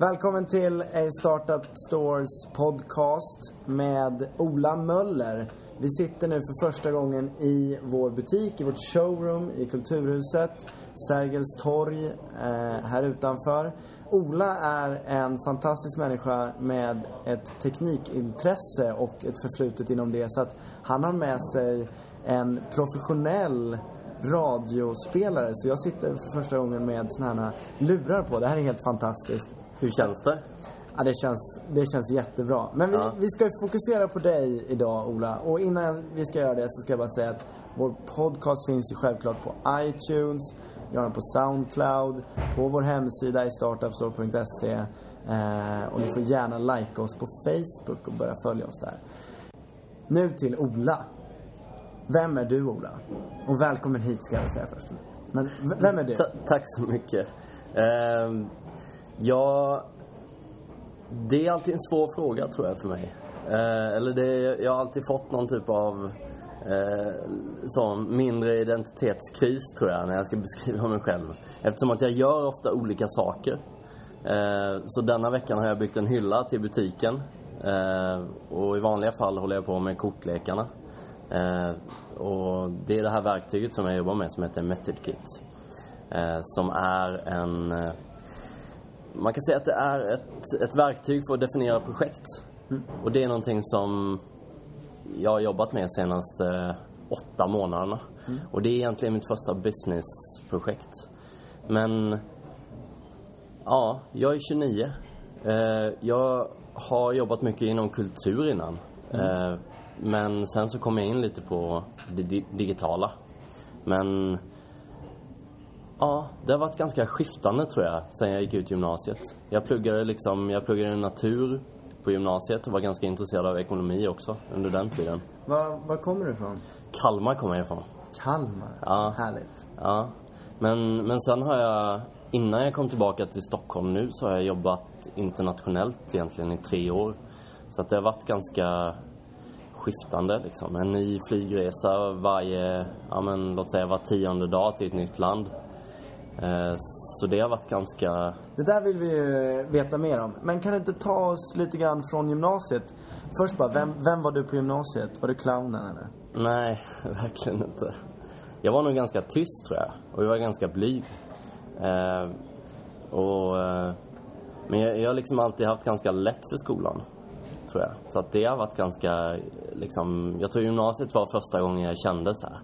Välkommen till A Startup Stores podcast med Ola Möller. Vi sitter nu för första gången i vår butik, i vårt showroom i Kulturhuset, Sergels torg, eh, här utanför. Ola är en fantastisk människa med ett teknikintresse och ett förflutet inom det. Så att han har med sig en professionell radiospelare. Så jag sitter för första gången med såna här lurar på. Det här är helt fantastiskt. Hur känns det? Ja, det känns, det känns jättebra. Men vi, Ja. vi ska fokusera på dig idag, Ola. Och innan vi ska göra det så ska jag bara säga att vår podcast finns ju självklart på iTunes, vi har den på Soundcloud, på vår hemsida i startupstore.se. Eh, och ni får gärna likea oss på Facebook och börja följa oss där. Nu till Ola. Vem är du, Ola? Och välkommen hit ska jag säga först. Men vem är du? Ta- tack så mycket. Ehm, ja, det är alltid en svår fråga tror jag för mig. Eh, eller det, jag har alltid fått någon typ av eh, sån mindre identitetskris tror jag när jag ska beskriva mig själv. Eftersom att jag gör ofta olika saker. Eh, så denna veckan har jag byggt en hylla till butiken. Eh, och i vanliga fall håller jag på med kortlekarna. Eh, och det är det här verktyget som jag jobbar med som heter MethodKit. Eh, som är en... Eh, man kan säga att det är ett, ett verktyg för att definiera projekt. Och det är någonting som jag har jobbat med de senaste åtta månaderna. Och det är egentligen mitt första businessprojekt. Men ja, jag är 29. Eh, jag har jobbat mycket inom kultur innan. Eh, men sen så kom jag in lite på det di- digitala. Men Ja, det har varit ganska skiftande tror jag sen jag gick ut gymnasiet. Jag pluggade liksom, jag pluggade natur på gymnasiet och var ganska intresserad av ekonomi också under den tiden. Var, var kommer du ifrån? Kalmar kommer jag ifrån. Kalmar. Ja. Härligt. Ja. Men, men sen har jag, innan jag kom tillbaka till Stockholm nu så har jag jobbat internationellt egentligen i tre år. Så att det har varit ganska skiftande liksom. En ny flygresa varje, ja men låt säga var tionde dag till ett nytt land. Eh, Så det har varit ganska Det där vill vi ju veta mer om. Men kan du inte ta oss lite grann från gymnasiet? Först bara, vem, vem var du på gymnasiet? Var du clownen eller? Nej, verkligen inte. Jag var nog ganska tyst tror jag. Och jag var ganska blyg. Eh, och, eh, men jag, jag har liksom alltid haft ganska lätt för skolan. Tror jag. Så att det har varit ganska, liksom, jag tror gymnasiet var första gången jag kände så här.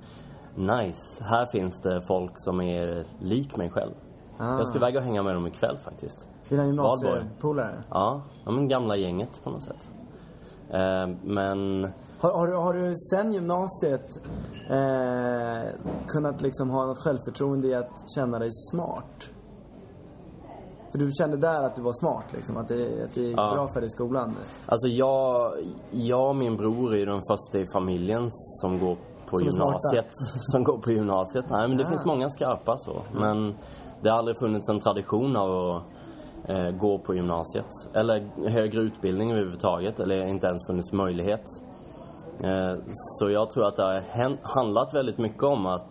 Nice, här finns det folk som är lik mig själv. Ah. Jag ska väga och hänga med dem ikväll faktiskt. Dina gymnasiepolare? Ja, ja men gamla gänget på något sätt. Eh, men Har, har, du, har du sen gymnasiet eh, kunnat liksom ha något självförtroende i att känna dig smart? För du kände där att du var smart liksom, att det, att det gick Ja. bra för dig i skolan? Alltså jag, jag och min bror är ju den första i familjen som går på Som gymnasiet. Som går på gymnasiet. Nej men det Ah. finns många skarpa så. Men det har aldrig funnits en tradition av att eh, gå på gymnasiet. Eller högre utbildning överhuvudtaget. Eller inte ens funnits möjlighet. Eh, så jag tror att det har hänt, handlat väldigt mycket om att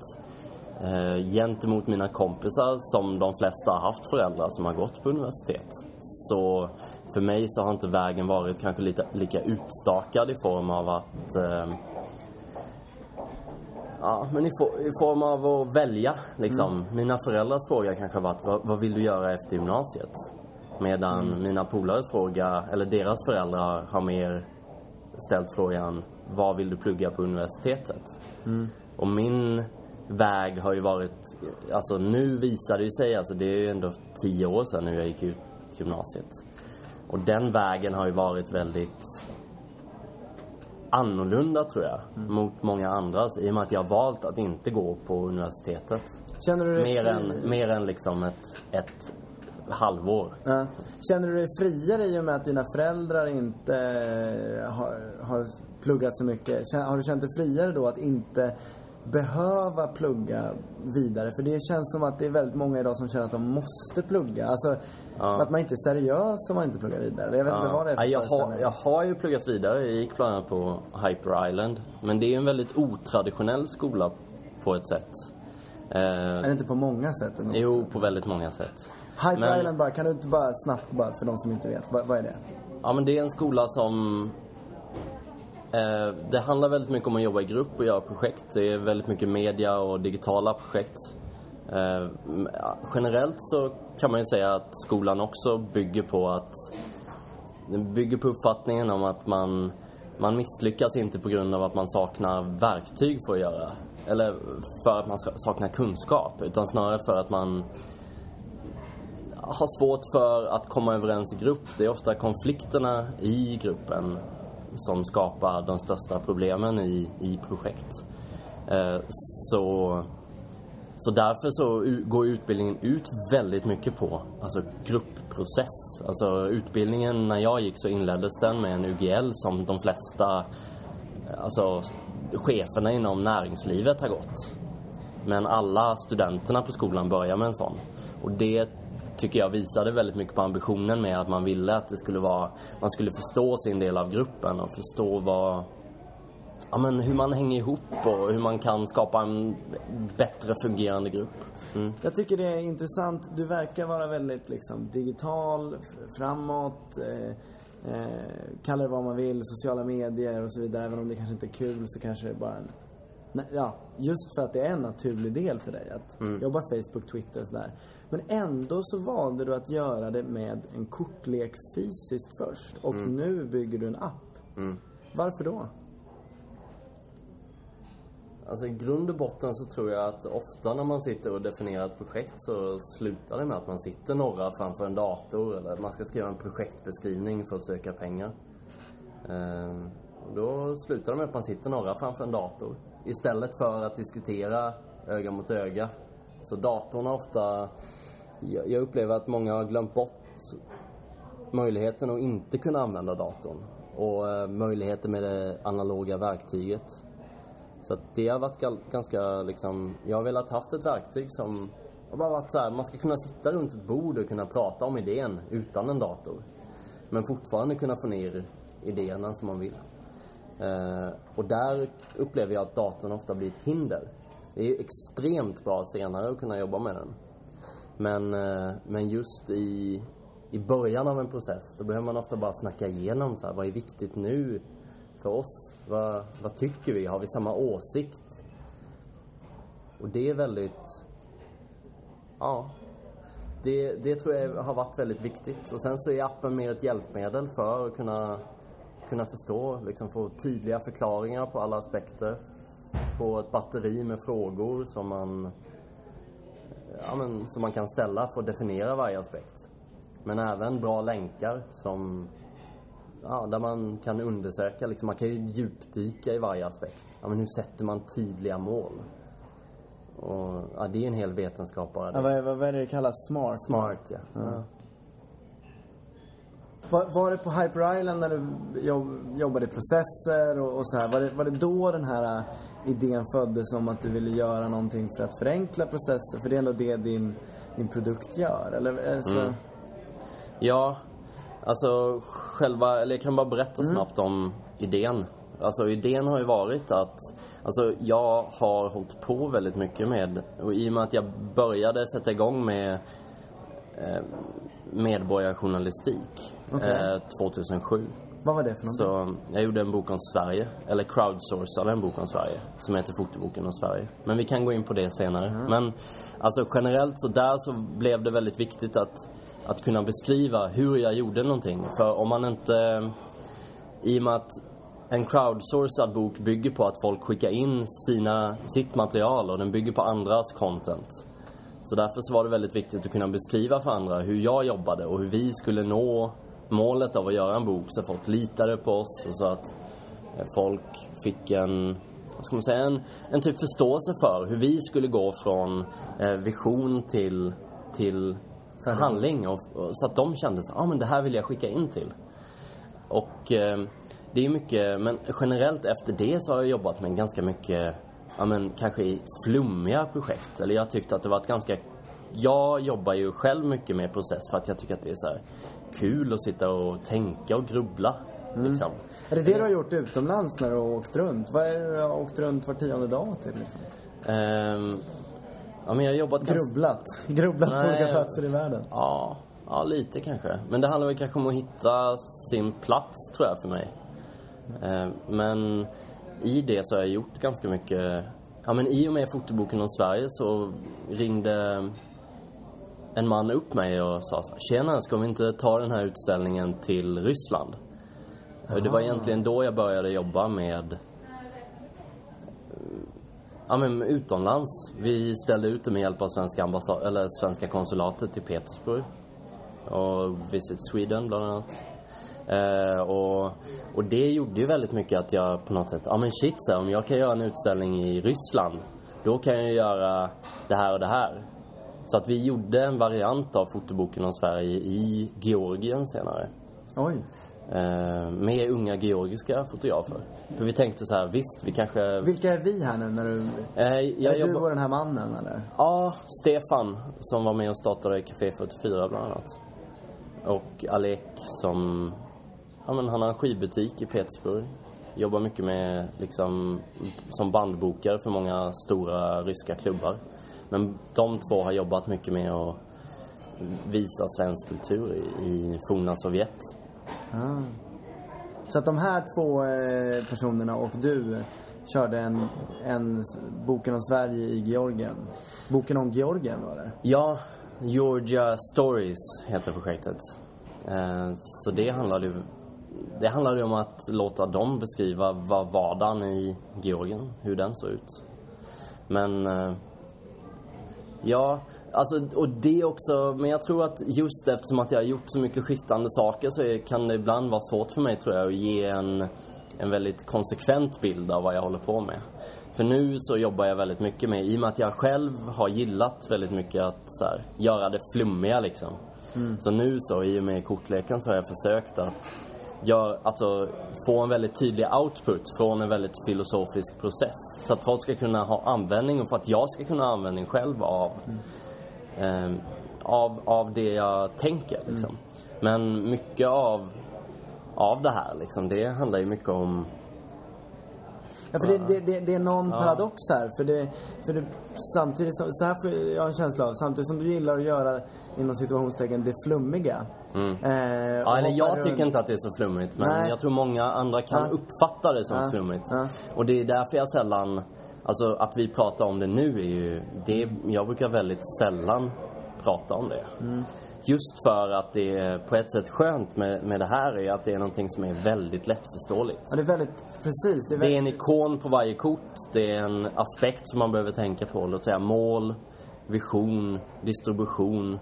eh, gentemot mina kompisar som de flesta har haft föräldrar som har gått på universitet. Så för mig så har inte vägen varit kanske lite, lika utstakad i form av att eh, Ja, men i, for, i form av att välja liksom. Mina föräldrars fråga kanske har varit vad, vad vill du göra efter gymnasiet? Medan mina polares fråga, eller deras föräldrar har mer ställt frågan vad vill du plugga på universitetet? Och min väg har ju varit, alltså nu visar det ju sig, alltså det är ju ändå tio år sedan nu jag gick ut gymnasiet. Och den vägen har ju varit väldigt annorlunda tror jag, mot många andras i och med att jag har valt att inte gå på universitetet. Känner du dig Mer än, mer än liksom ett, ett halvår. Ja. Känner du dig friare i och med att dina föräldrar inte eh, har, har pluggat så mycket? Har du känt dig friare då att inte behöva plugga vidare? För det känns som att det är väldigt många idag som känner att de måste plugga. Alltså Ja. att man inte är seriös om man inte pluggar vidare. Jag vet inte vad det är för Ja, jag, har, jag har ju pluggat vidare. Jag gick bland annat på Hyper Island. Men det är en väldigt otraditionell skola på ett sätt. Eh, Är det inte på många sätt ändå? jo, på väldigt många sätt. Hyper Men- Island bara, kan du inte bara snabbt bara för de som inte vet, vad, vad är det? Ja, men det är en skola som... Eh, det handlar väldigt mycket om att jobba i grupp och göra projekt. Det är väldigt mycket media och digitala projekt. Eh, generellt så kan man ju säga att skolan också bygger på att... Den bygger på uppfattningen om att man, man misslyckas inte på grund av att man saknar verktyg för att göra. Eller för att man saknar kunskap. Utan snarare för att man har svårt för att komma överens i grupp. Det är ofta konflikterna i gruppen som skapar de största problemen i, i projekt. Eh, så, så därför så går utbildningen ut väldigt mycket på alltså gruppprocess. Alltså utbildningen när jag gick så inleddes den med en UGL som de flesta alltså, cheferna inom näringslivet har gått. Men alla studenterna på skolan börjar med en sån. Och det tycker jag visade väldigt mycket på ambitionen med att man ville att det skulle vara, man skulle förstå sin del av gruppen och förstå vad, ja men hur man hänger ihop och hur man kan skapa en bättre fungerande grupp. Mm. Jag tycker det är intressant. Du verkar vara väldigt liksom digital, framåt, eh, eh, kalla det vad man vill, sociala medier och så vidare. Även om det kanske inte är kul så kanske det är bara en... Ja, just för att det är en naturlig del för dig att jobba Facebook, Twitter och sådär. Men ändå så valde du att göra det med en kortlek fysiskt först. Och nu bygger du en app. Varför då? Alltså i grund och botten så tror jag att ofta när man sitter och definierar ett projekt så slutar det med att man sitter några framför en dator eller man ska skriva en projektbeskrivning för att söka pengar. Ehm, då slutar det med att man sitter några framför en dator istället för att diskutera öga mot öga. Så datorn har ofta... Jag upplever att många har glömt bort möjligheten att inte kunna använda datorn och eh, möjligheten med det analoga verktyget. Så att det har varit ganska liksom, jag har velat haft ett verktyg som har bara varit så här, man ska kunna sitta runt ett bord och kunna prata om idén utan en dator. Men fortfarande kunna få ner idéerna som man vill. Eh, och där upplever jag att datorn ofta blir ett hinder. Det är ju extremt bra senare att kunna jobba med den. Men, eh, men just i, i början av en process, då behöver man ofta bara snacka igenom så här, vad är viktigt nu för oss? Vad, vad tycker vi? Har vi samma åsikt? Och det är väldigt... Ja. Det, det tror jag har varit väldigt viktigt. Och sen så är appen mer ett hjälpmedel för att kunna, kunna förstå, liksom få tydliga förklaringar på alla aspekter. Få ett batteri med frågor som man, ja, men, som man kan ställa för att definiera varje aspekt. Men även bra länkar som ja, där man kan undersöka, liksom, man kan ju djupdyka i varje aspekt. Ja, men hur sätter man tydliga mål? Och, ja, det är en hel vetenskap bara. Ja, vad, vad är det det kallas? Smart? Smart, ja. ja. Var, var det på Hyper Island när du jobb, jobbade i processer och, och så här? Var det, var det då den här äh, idén föddes om att du ville göra någonting för att förenkla processer? För det är ändå det din, din produkt gör, eller? Alltså, Mm. Ja, alltså själva, eller jag kan bara berätta snabbt om idén. Alltså idén har ju varit att, alltså jag har hållit på väldigt mycket med, och i och med att jag började sätta igång med eh, medborgarjournalistik Eh, 2007. Vad var det för någonting? Så jag gjorde en bok om Sverige, eller crowdsourcade en bok om Sverige, som heter Fotoboken om Sverige. Men vi kan gå in på det senare. Men alltså generellt så där så blev det väldigt viktigt att, att kunna beskriva hur jag gjorde någonting. För om man inte, i och med att en crowdsourcad bok bygger på att folk skickar in sina, sitt material och den bygger på andras content. Så därför så var det väldigt viktigt att kunna beskriva för andra hur jag jobbade och hur vi skulle nå målet av att göra en bok så folk litade på oss och så att eh, folk fick en, vad ska man säga, en, en typ förståelse för hur vi skulle gå från eh, vision till, till handling och, och, så att de kände så ah, men det här vill jag skicka in till. Och eh, det är mycket, men generellt efter det så har jag jobbat med ganska mycket, ja men kanske flummiga projekt. Eller jag tyckte att det var ett ganska, jag jobbar ju själv mycket med process för att jag tycker att det är så här kul att sitta och tänka och grubbla. Liksom. Är det det du har gjort utomlands när du har åkt runt? Vad är det du har åkt runt var tionde dag till liksom? Ehm, Ja, men jag har jobbat ganska... Grubblat? Grubblat på Nej. olika platser i världen? Ja, ja, lite kanske. Men det handlar väl kanske om att hitta sin plats, tror jag, för mig. Eh, men i det så har jag gjort ganska mycket... Ja, men i och med fotoboken om Sverige så ringde en man upp mig och sa så här, Tjena, ska vi inte ta den här utställningen till Ryssland? Och det var egentligen då jag började jobba med Ja men utomlands. Vi ställde ut det med hjälp av svenska ambassad eller svenska konsulatet i Petersburg. Och Visit Sweden bland annat. Eh, och, och det gjorde ju väldigt mycket att jag på något sätt, ja men shit så här, om jag kan göra en utställning i Ryssland, då kan jag göra det här och det här. Så att vi gjorde en variant av fotoboken om Sverige i Georgien senare. Oj. Eh, med unga georgiska fotografer. För vi tänkte så här, visst vi kanske... Vilka är vi här nu när du... Eh, jag är du jobbar- och den här mannen eller? Ja, Stefan som var med och startade Café 44 bland annat. Och Alek som, ja men han har en skivbutik i Petersburg. Jobbar mycket med, liksom, som bandbokare för många stora ryska klubbar. Men de två har jobbat mycket med att visa svensk kultur i, forna Sovjet. Ah. Så att de här två eh, personerna och du körde en, en Boken om Sverige i Georgien. Boken om Georgien var det? Ja, Georgia Stories heter projektet. Eh, Så det handlade ju det handlade om att låta dem beskriva vad vardagen i Georgien, hur den såg ut. Men eh, ja, alltså och det också, men jag tror att just eftersom att jag har gjort så mycket skiftande saker så kan det ibland vara svårt för mig tror jag att ge en, en väldigt konsekvent bild av vad jag håller på med. För nu så jobbar jag väldigt mycket med, i och med att jag själv har gillat väldigt mycket att så här, göra det flummiga liksom. Så nu så, i och med kortleken så har jag försökt att gör, alltså, få en väldigt tydlig output från en väldigt filosofisk process. Så att folk ska kunna ha användning och för att jag ska kunna ha användning själv av, eh, av, av det jag tänker. Liksom. Men mycket av, av det här, liksom, det handlar ju mycket om Ja, för det, det, det, det är någon paradox här. För det, för det, samtidigt som, så här får jag en känsla av, samtidigt som du gillar att göra inom situationstecken det flummiga. Eh, Mm. Ja, och eller jag runt- tycker inte att det är så flummigt men Nej. jag tror många andra kan Ja. uppfatta det som Ja. flummigt. Ja. Och det är därför jag sällan, alltså att vi pratar om det nu är ju, det, jag brukar väldigt sällan prata om det. Mm. Just för att det är på ett sätt skönt med, med det här är att det är någonting som är väldigt lättförståeligt. Ja, det är väldigt, precis. Det är Det är väldigt, en ikon på varje kort. Det är en aspekt som man behöver tänka på. Låt säga mål, vision, distribution.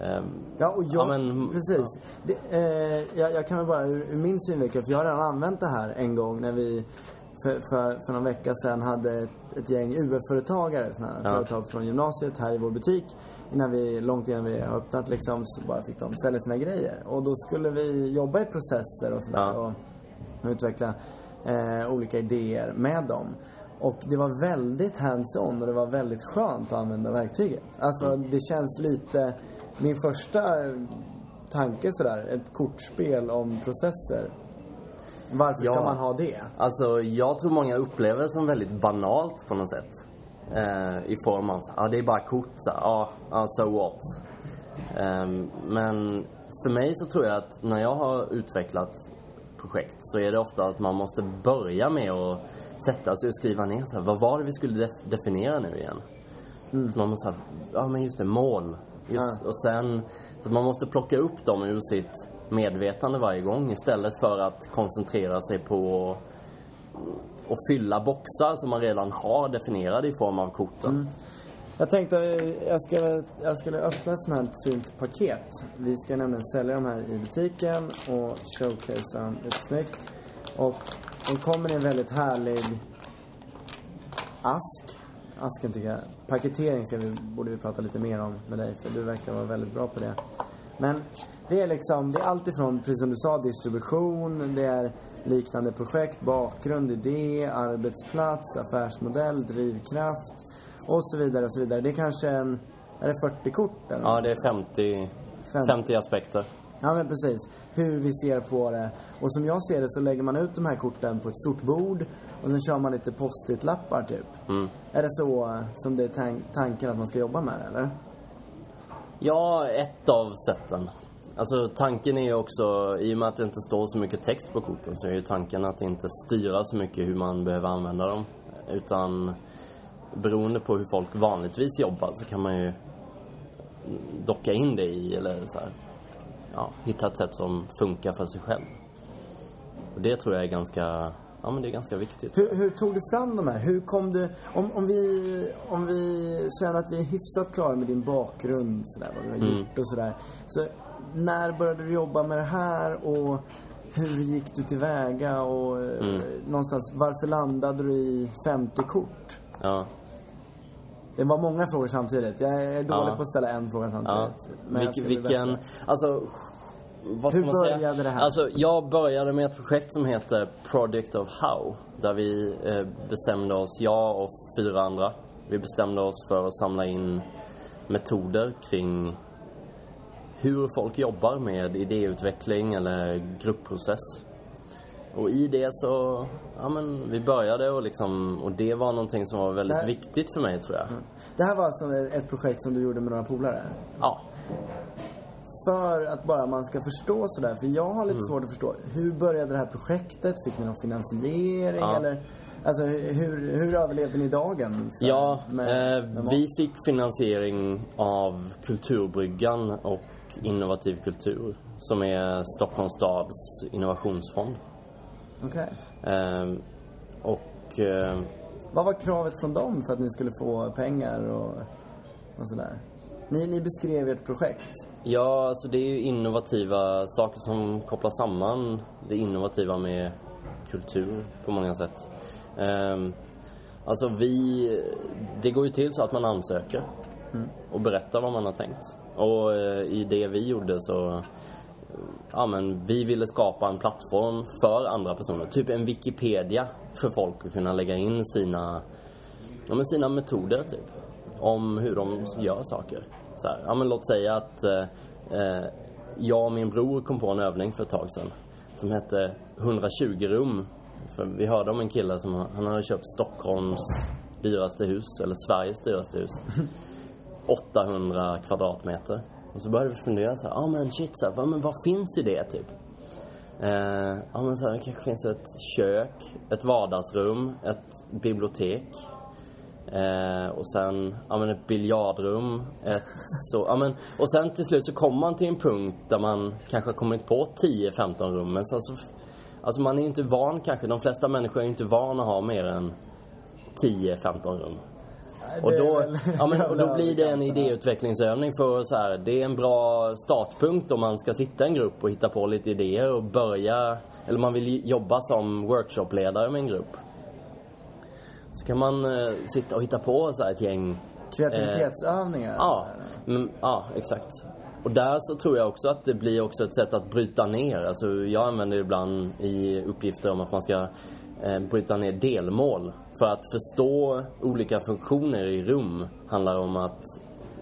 Ehm, Ja, och jag, Ja, men- precis. Det, eh, jag, jag kan väl bara ur, ur min synvinkel, för jag har redan använt det här en gång när vi för, för, för någon vecka sedan hade ett, ett gäng UF-företagare, här Ja. företag från gymnasiet här i vår butik. Innan vi, långt innan vi har öppnat liksom, så bara fick de sälja sina grejer. Och då skulle vi jobba i processer och sådär. Ja. Och, utveckla eh, olika idéer med dem. Och det var väldigt hands-on och det var väldigt skönt att använda verktyget. Alltså Mm. det känns lite, min första tanke sådär, ett kortspel om processer. Varför ska Ja. man ha det? Alltså, jag tror många upplever det som väldigt banalt på något sätt. Eh, I form av, ja det är bara kort så ja, ja, so what. Ehm, men för mig så tror jag att när jag har utvecklat projekt så är det ofta att man måste börja med att sätta sig och skriva ner så här, vad var det vi skulle def- definiera nu igen? Så man måste ha, ja men just det, mål. Just, Ja. Och sen, så att man måste plocka upp dem ur sitt medvetande varje gång istället för att koncentrera sig på att fylla boxar som man redan har definierade i form av korten. Mm. Jag tänkte jag skulle, jag skulle öppna ett sånt här fint paket. Vi ska nämligen sälja de här i butiken och showcasea dem lite snyggt. Och de kommer i en väldigt härlig ask. Asken tycker jag. Paketering ska vi, borde vi prata lite mer om med dig för du verkar vara väldigt bra på det. Men det är liksom, det är allt ifrån, precis som du sa, distribution, det är liknande projekt, bakgrund, idé, arbetsplats, affärsmodell, drivkraft och så vidare och så vidare. Det är kanske en, är det 40 kort eller? Ja, det är 50, Fem- 50 aspekter. Ja men precis. Hur vi ser på det. Och som jag ser det så lägger man ut de här korten på ett stort bord och sen kör man lite post-it-lappar typ. Mm. Är det så som det är tan- tanken att man ska jobba med det eller? Ja, ett av sätten. Alltså tanken är ju också, i och med att det inte står så mycket text på korten så är ju tanken att inte styra så mycket hur man behöver använda dem. Utan beroende på hur folk vanligtvis jobbar så kan man ju docka in det i eller så här, ja, hitta ett sätt som funkar för sig själv. Och det tror jag är ganska, ja men det är ganska viktigt. Hur, hur tog du fram de här? Hur kom du... Om, om, vi, om vi känner att vi är hyfsat klara med din bakgrund, sådär, vad du har Mm. gjort och sådär. Så när började du jobba med det här och hur gick du tillväga och Mm. någonstans, varför landade du i 50 kort? Ja. Det var många frågor samtidigt. Jag är dålig Ja. på att ställa en fråga Ja. samtidigt. Men jag ska Vilk, bli vilken, alltså, vad ska Hur man säga? började det här? Alltså, jag började med ett projekt som heter Project of How. Där vi eh, bestämde oss, jag och fyra andra, vi bestämde oss för att samla in metoder kring hur folk jobbar med idéutveckling eller gruppprocess. Och i det så, ja men vi började och liksom, och det var någonting som var väldigt Där- viktigt för mig tror jag. Det här var alltså ett projekt som du gjorde med några polare? Ja. För att bara man ska förstå sådär, för jag har lite Mm. svårt att förstå. Hur började det här projektet? Fick ni någon finansiering Ja. eller? Alltså hur, hur överlevde ni dagen? Ja, med- eh, med vi fick finansiering av Kulturbryggan och Innovativ kultur som är Stockholms stads innovationsfond. Okej. Eh, och eh, Vad var kravet från dem för att ni skulle få pengar och, och sådär? Ni, ni beskrev ert projekt. ja, alltså det är ju innovativa saker som kopplar samman det innovativa med kultur på många sätt. Um, alltså vi, det går ju till så att man ansöker och berättar vad man har tänkt. Och uh, i det vi gjorde så eh, ja, men vi ville skapa en plattform för andra personer. Typ en Wikipedia för folk att kunna lägga in sina, ja, men sina metoder typ. Om hur de gör saker. Så här, ja, men låt säga att eh, eh, jag och min bror kom på en övning för ett tag sedan. Som hette 120 rum. För vi hörde om en kille som han hade köpt Stockholms dyraste hus, eller Sveriges dyraste hus. 800 kvadratmeter. Och så började vi fundera så här, ah, men shit, så här, vad, men vad finns i det typ? Eh, ja men så här, det kanske finns ett kök, ett vardagsrum, ett bibliotek. Eh, och sen, ja men ett biljardrum, ett så, ja men, och sen till slut så kommer man till en punkt där man kanske har kommit på 10-15 rum. Men sen så, alltså man är ju inte van kanske, de flesta människor är ju inte van att ha mer än 10-15 rum. Och då, väl- ja, men, och då blir det en idéutvecklingsövning för så här, det är en bra startpunkt om man ska sitta i en grupp och hitta på lite idéer och börja, eller man vill jobba som workshopledare med en grupp. Så kan man eh, sitta och hitta på så här ett gäng Kreativitetsövningar? Ja, men, ja, exakt. Och där så tror jag också att det blir också ett sätt att bryta ner. Alltså jag använder ibland i uppgifter om att man ska eh, bryta ner delmål. För att förstå olika funktioner i rum handlar om att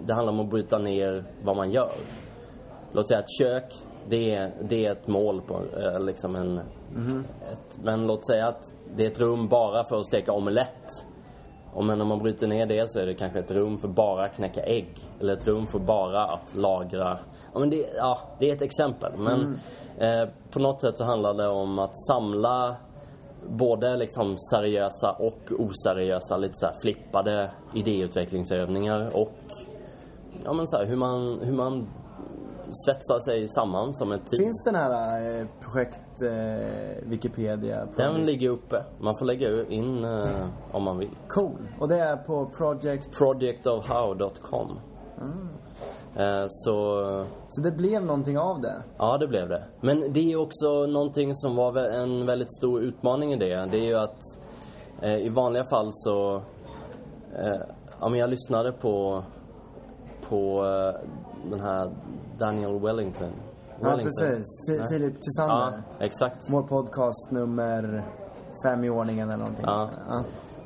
det handlar om att bryta ner vad man gör. Låt säga ett kök, det är, det är ett mål på eh, liksom en... Ett, men låt säga att det är ett rum bara för att steka omelett. Och men om man bryter ner det så är det kanske ett rum för bara att knäcka ägg. Eller ett rum för bara att lagra. Ja, men det, ja, det är ett exempel. Men eh, på något sätt så handlar det om att samla både liksom seriösa och oseriösa, lite så flippade idéutvecklingsövningar och ja, men så här, hur, man, hur man svetsar sig samman som ett team. Finns den här eh, projekt eh, Wikipedia? Den ligger uppe. Man får lägga in eh, om man vill. Cool. Och det är på Project... Projectofhow.com. Eh, så Så det blev någonting av det? ja, det blev det. Men det är också någonting som var en väldigt stor utmaning i det. Det är ju att eh, i vanliga fall så... Eh, ja, men jag lyssnade på, på eh, den här Daniel Wellington. Ja, Wellington. precis. Nej. Filip Ja, Tysander. exakt. Vår podcast nummer fem i ordningen eller någonting. Ja.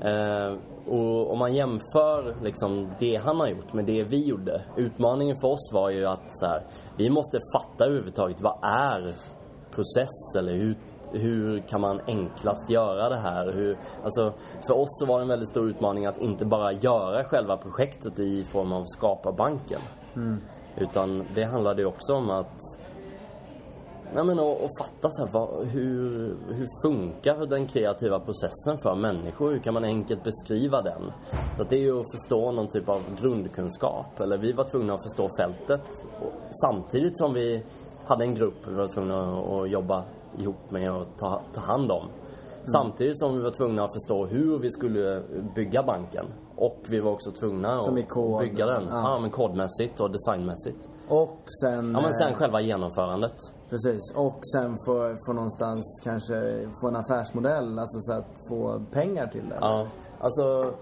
Eh, och om man jämför liksom det han har gjort med det vi gjorde. Utmaningen för oss var ju att så här, vi måste fatta överhuvudtaget vad är process eller hur, hur kan man enklast göra det här? Hur, alltså, för oss så var det en väldigt stor utmaning att inte bara göra själva projektet i form av skapa banken. Utan det handlade ju också om att Ja, men och, och fatta så här, vad, hur, hur funkar den kreativa processen för människor? Hur kan man enkelt beskriva den? Så att det är ju att förstå någon typ av grundkunskap. Eller vi var tvungna att förstå fältet och, samtidigt som vi hade en grupp vi var tvungna att, jobba ihop med och ta, ta hand om. Samtidigt som vi var tvungna att förstå hur vi skulle bygga banken. Och vi var också tvungna Som att kod. bygga den. Ja. Ja. men kodmässigt och designmässigt. Och sen... Ja, men sen eh, själva genomförandet. Precis. Och sen få, få någonstans kanske få en affärsmodell, alltså så att få pengar till det. Ja, alltså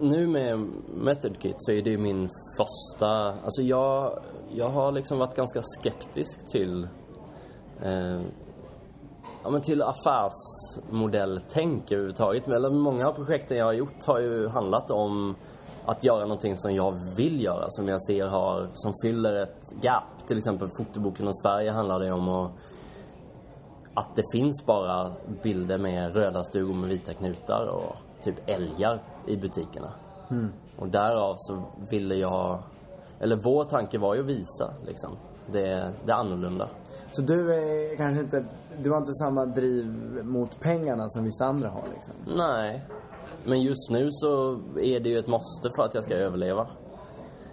nu med MethodKit så är det ju min första... Alltså jag, jag har liksom varit ganska skeptisk till eh, ja, men till affärsmodelltänk överhuvudtaget. Men många av projekten jag har gjort har ju handlat om att göra någonting som jag vill göra, som jag ser har, som fyller ett gap. Till exempel fotoboken om Sverige handlar det om att att det finns bara bilder med röda stugor med vita knutar och typ älgar i butikerna. Och därav så ville jag, eller vår tanke var ju att visa liksom, det, det annorlunda. Så du är kanske inte... Du har inte samma driv mot pengarna som vissa andra har liksom? Nej, men just nu så är det ju ett måste för att jag ska överleva.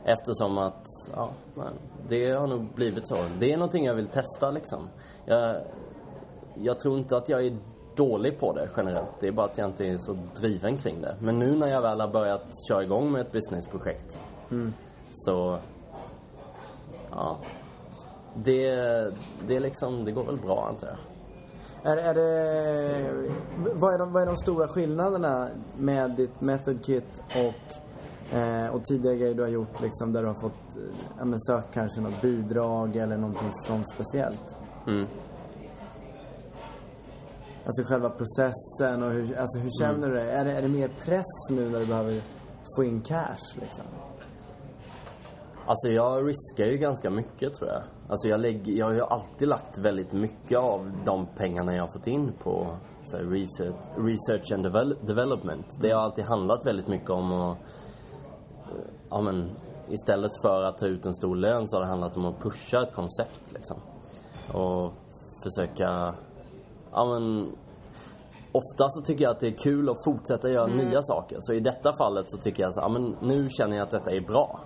Eftersom att, ja, det har nog blivit så. Det är någonting jag vill testa liksom. Jag, jag tror inte att jag är dålig på det generellt. Det är bara att jag inte är så driven kring det. Men nu när jag väl har börjat köra igång med ett businessprojekt så, ja. Det, det liksom, det går väl bra antar jag. Är, är det... Vad är, de, vad är de stora skillnaderna med ditt Method Kit och, eh, och tidigare grejer du har gjort liksom där du har fått, eh, ja men sökt kanske något bidrag eller någonting sånt speciellt? Mm. Alltså själva processen och hur, alltså hur känner du det? Är, det? är det mer press nu när du behöver få in cash liksom? Alltså jag riskar ju ganska mycket tror jag. Alltså jag, lägger, jag har ju alltid lagt väldigt mycket av de pengarna jag har fått in på så här, research, research and devel, development. Det har alltid handlat väldigt mycket om att, eh, ja men istället för att ta ut en stor lön så har det handlat om att pusha ett koncept liksom. Och försöka, ja men Ofta så tycker jag att det är kul att fortsätta göra nya saker. Så i detta fallet så tycker jag så, ja men nu känner jag att detta är bra.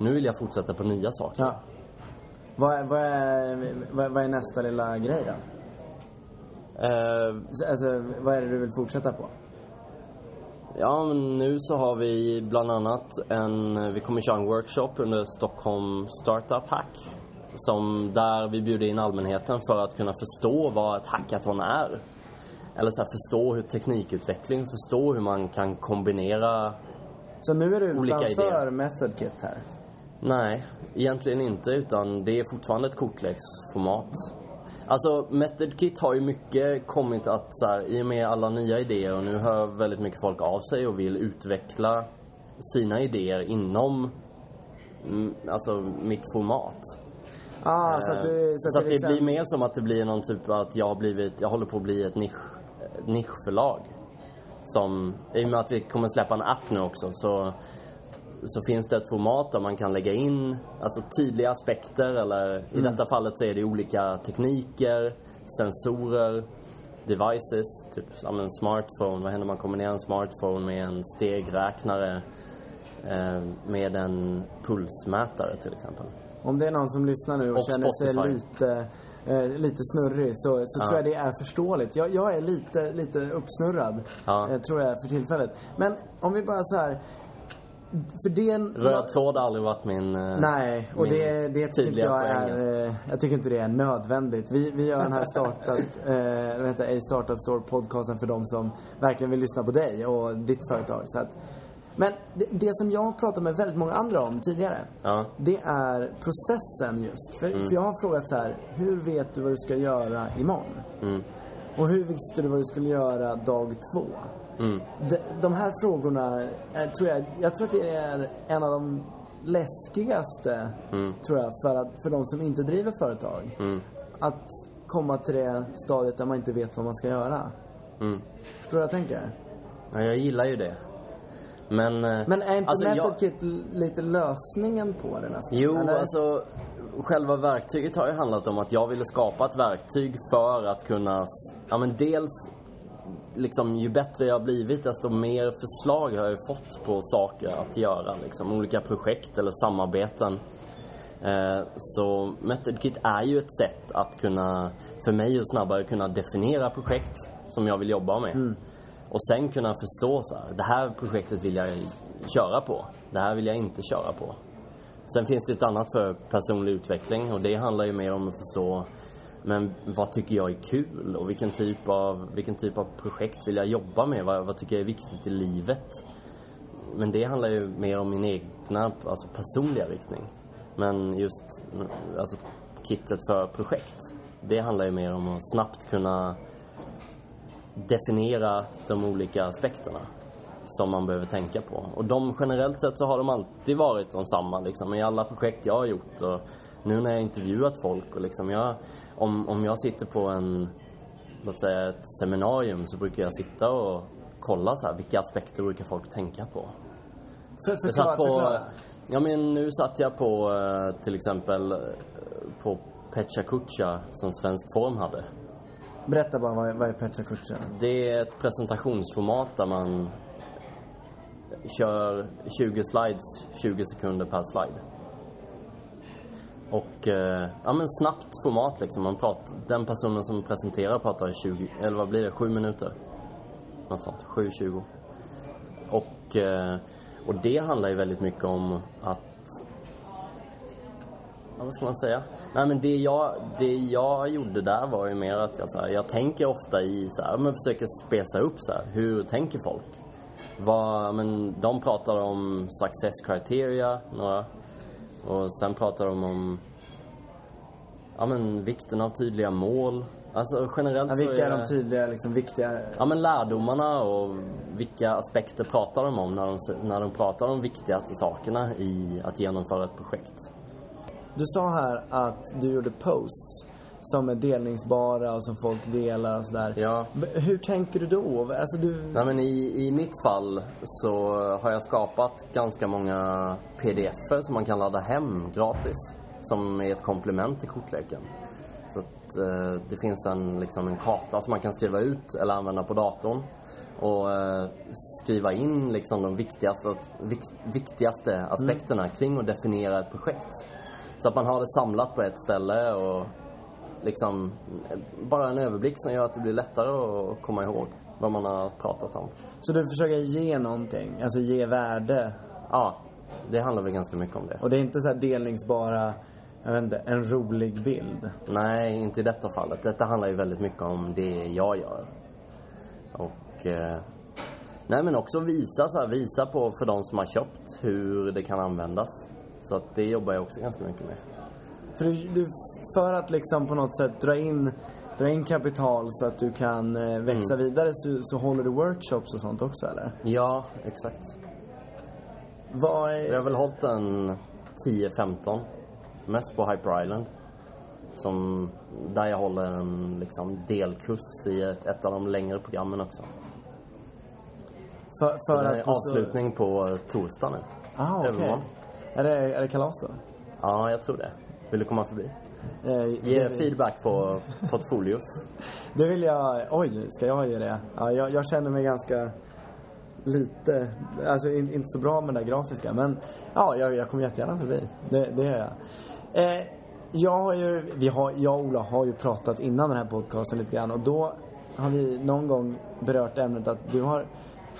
Nu vill jag fortsätta på nya saker. Ja. Vad, är- vad, är, vad, vad är nästa lilla grej då? Så- Alltså, vad är det du vill fortsätta på? ja, men nu så har vi bland annat en... Vi kommer köra en workshop under Stockholm Startup Hack. Som där vi bjuder in allmänheten för att kunna förstå vad ett hackathon är. Eller så här, förstå hur teknikutveckling, förstå hur man kan kombinera... Så nu är du Olika utanför idéer. Method Kit här? Nej, egentligen inte. Utan det är fortfarande ett kortleksformat. Alltså, MethodKit har ju mycket kommit att så här, i och med alla nya idéer och nu hör väldigt mycket folk av sig och vill utveckla sina idéer inom mm, alltså mitt format. Ah, så att du... Så, att till det exempel- blir mer som att det blir någon typ av att jag har blivit, jag håller på att bli ett nisch, ett nischförlag. Som, i och med att vi kommer släppa en app nu också så, så finns det ett format där man kan lägga in alltså tydliga aspekter eller i detta fallet så är det olika tekniker, sensorer, devices, typ som en smartphone. Vad händer om man kombinerar en smartphone med en stegräknare eh, med en pulsmätare till exempel. Om det är någon som lyssnar nu och, Och känner sig Spotify. lite, eh, lite snurrig så, så Ja. tror jag det är förståeligt. Jag, jag är lite, lite uppsnurrad, Ja. eh, tror jag, för tillfället. Men om vi bara så här... För det... är en- Röd tråd har aldrig varit min... eh, Nej, och min det, det tycker inte jag poäng, alltså. är... eh, Jag tycker inte det är nödvändigt. Vi, vi gör den här startup, eh, det, A Startup Store podcasten för de som verkligen vill lyssna på dig och ditt företag. Så att, men det, det som jag har pratat med väldigt många andra om tidigare, Ja. det är processen just. För, Mm. för jag har frågat så här, hur vet du vad du ska göra imorgon? Mm. Och hur visste du vad du skulle göra dag två? Mm. De, de här frågorna, eh, tror jag, jag tror att det är en av de läskigaste, Mm. tror jag, för, att, för de som inte driver företag. Mm. Att komma till det stadiet där man inte vet vad man ska göra. Mm. Förstår du vad jag tänker? Ja, jag gillar ju det. Men... eh, Men är inte alltså, Method jag- lite lösningen på det nästan? Jo, Eller? alltså själva verktyget har ju handlat om att jag ville skapa ett verktyg för att kunna, ja men dels liksom ju bättre jag har blivit desto mer förslag har jag fått på saker att göra liksom. Olika projekt eller samarbeten. Eh, så Method Kit är ju ett sätt att kunna, för mig att snabbare kunna definiera projekt som jag vill jobba med. Och sen kunna förstå så här, det här projektet vill jag köra på. Det här vill jag inte köra på. Sen finns det ett annat för personlig utveckling och det handlar ju mer om att förstå men vad tycker jag är kul och vilken typ av, vilken typ av projekt vill jag jobba med? Vad, vad tycker jag är viktigt i livet? Men det handlar ju mer om min egna, alltså personliga riktning. Men just alltså, kittet för projekt, det handlar ju mer om att snabbt kunna definiera de olika aspekterna som man behöver tänka på. Och de generellt sett så har de alltid varit de samma liksom i alla projekt jag har gjort och nu när jag har intervjuat folk och liksom jag, om, om jag sitter på en, låt säga ett seminarium så brukar jag sitta och kolla så här, vilka aspekter brukar folk tänka på. För, förklara, satt på, förklara. ja men nu satt jag på eh, till exempel eh, på Pecha Kucha som Svensk Form hade. Berätta bara, vad, är- vad är Petra Kutcher? Det är ett presentationsformat där man kör 20 slides, 20 sekunder per slide. Och, eh, ja men snabbt format liksom. Man pratar, den personen som presenterar pratar i 20, eller vad blir det, 7 minuter? Något sånt, 7-20. Och, eh, och det handlar ju väldigt mycket om att Ja, vad ska man säga? Nej men det jag, det jag gjorde där var ju mer att jag, så här, jag tänker ofta i så här, men försöker spesa upp så här, hur tänker folk? Vad, men de pratar om success criteria, några. Och sen pratar de om ja, men vikten av tydliga mål. Alltså generellt Ja, vilka är är de tydliga, liksom, viktiga... Ja men lärdomarna och vilka aspekter pratar de om när de, när de pratar om viktigaste sakerna i att genomföra ett projekt. Du sa här att du gjorde posts som är delningsbara och som folk delar och sådär. Ja. Hur tänker du då? Alltså du... Nej men i, i mitt fall så har jag skapat ganska många pdf-er som man kan ladda hem gratis. Som är ett komplement till kortleken. Så att eh, det finns en, liksom en karta som man kan skriva ut eller använda på datorn. Och eh, skriva in liksom de viktigaste, vik, viktigaste aspekterna kring att definiera ett projekt. Så att man har det samlat på ett ställe och liksom bara en överblick som gör att det blir lättare att komma ihåg vad man har pratat om. Så du försöker ge någonting, alltså ge värde. Ja, det handlar väl ganska mycket om det. Och det är inte så delningsbara, jag vet inte, en rolig bild. Nej, inte i detta fallet. Detta handlar ju väldigt mycket om det jag gör. Och... Eh, nej men också visa så här, visa på för de som har köpt hur det kan användas. Så att det jobbar jag också ganska mycket med. För, du, du, för att liksom på något sätt dra in, dra in kapital så att du kan eh, växa Mm. vidare så, så håller du workshops och sånt också eller? Ja, exakt. Vad Jag är... har väl hållit en 10-15. Mest på Hyper Island. Som, där jag håller en liksom, delkurs i ett, ett av de längre programmen också. För, Så för det att är avslutning på torsdag nu. Ah. Övermorgon. Är det, är det kalas då? Ja, jag tror det. Vill du komma förbi? Eh, Ge feedback på portfolios. det vill jag... Oj, ska jag ge det? Ja, jag, jag känner mig ganska lite... Alltså in, inte så bra med det grafiska. Men ja, jag, jag kommer jättegärna förbi. Det, det gör jag. Eh, jag har ju... Vi har, jag och Ola har ju pratat innan den här podcasten lite grann. Och då har vi någon gång berört ämnet att du har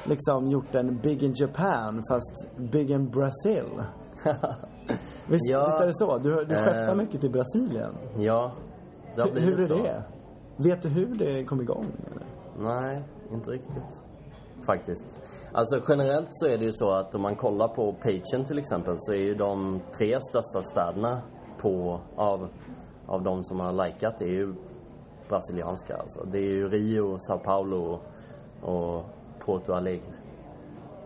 liksom gjort en Big in Japan fast Big in Brazil. Visst, Ja. visst är det så? Du, du skeppar Eh. mycket till Brasilien. Ja, det har Hur, blivit hur är så. det? Vet du hur det kom igång? Eller? Nej, inte riktigt. Faktiskt. Alltså generellt så är det ju så att om man kollar på Pagen till exempel så är ju de tre största städerna på, av, av de som har likat är ju brasilianska alltså. Det är ju Rio, Sao Paulo och Porto Alegre.